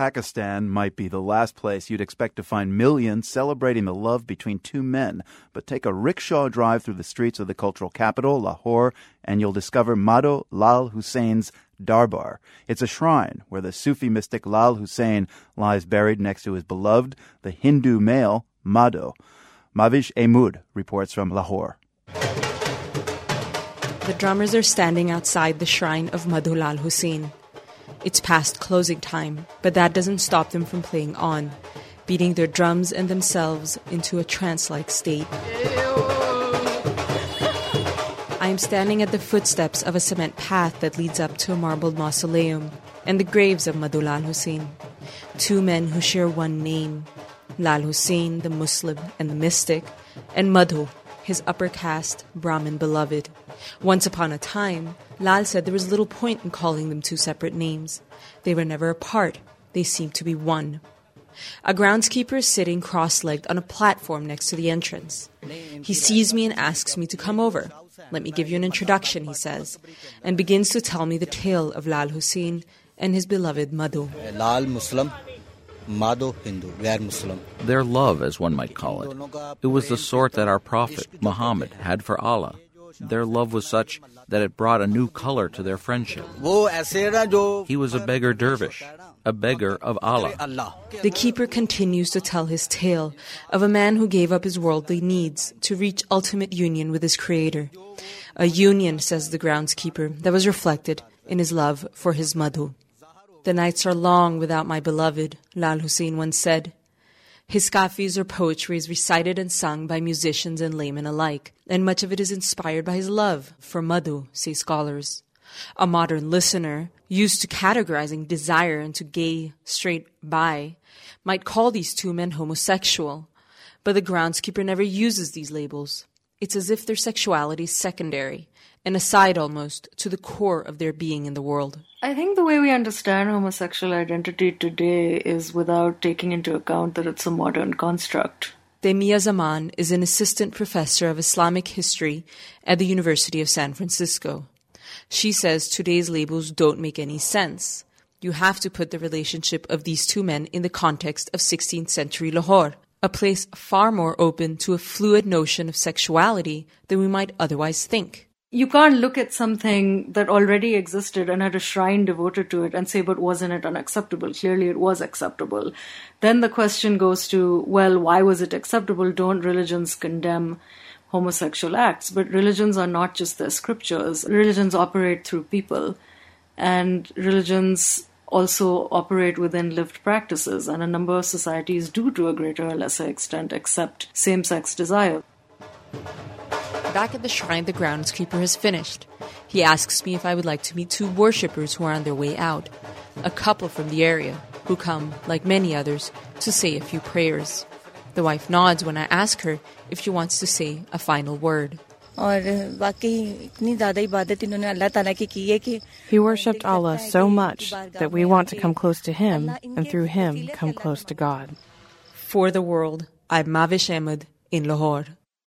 Pakistan might be the last place you'd expect to find millions celebrating the love between two men, but take a rickshaw drive through the streets of the cultural capital, Lahore, and you'll discover Madho Lal Hussain's Darbar. It's a shrine where the Sufi mystic Lal Hussain lies buried next to his beloved, the Hindu male, Madho. Mavish Ahmud reports from Lahore. The drummers are standing outside the shrine of Madho Lal Hussain. It's past closing time, but that doesn't stop them from playing on, beating their drums and themselves into a trance like state. I am standing at the footsteps of a cement path that leads up to a marbled mausoleum and the graves of Madho Lal Hussain, two men who share one name Lal Hussain, the Muslim and the mystic, and Madho, his upper caste Brahmin beloved. Once upon a time, Lal said there was little point in calling them two separate names. They were never apart, they seemed to be one. A groundskeeper is sitting cross legged on a platform next to the entrance. He sees me and asks me to come over. Let me give you an introduction, he says, and begins to tell me the tale of Lal Hussain and his beloved Madhu. Lal Muslim, Their love, as one might call it. It was the sort that our Prophet, Muhammad, had for Allah. Their love was such that it brought a new color to their friendship. He was a beggar dervish, a beggar of Allah. The keeper continues to tell his tale of a man who gave up his worldly needs to reach ultimate union with his Creator. A union, says the groundskeeper, that was reflected in his love for his Madhu. The nights are long without my beloved, Lal Hussain once said. His kafis or poetry is recited and sung by musicians and laymen alike, and much of it is inspired by his love for Madhu, say scholars. A modern listener, used to categorizing desire into gay, straight, bi, might call these two men homosexual, but the groundskeeper never uses these labels. It's as if their sexuality is secondary, an aside almost to the core of their being in the world. I think the way we understand homosexual identity today is without taking into account that it's a modern construct. Demia Zaman is an assistant professor of Islamic history at the University of San Francisco. She says today's labels don't make any sense. You have to put the relationship of these two men in the context of 16th century Lahore, a place far more open to a fluid notion of sexuality than we might otherwise think you can't look at something that already existed and had a shrine devoted to it and say, but wasn't it unacceptable? Clearly it was acceptable. Then the question goes to, well, why was it acceptable? Don't religions condemn homosexual acts? But religions are not just their scriptures. Religions operate through people. And religions also operate within lived practices. And a number of societies do, to a greater or lesser extent, accept same sex desire. Back at the shrine, the groundskeeper has finished. He asks me if I would like to meet two worshippers who are on their way out, a couple from the area who come, like many others, to say a few prayers. The wife nods when I ask her if she wants to say a final word. He worshipped Allah so much that we want to come close to Him and through Him come close to God. For the world, I'm Mavish Ahmed in Lahore.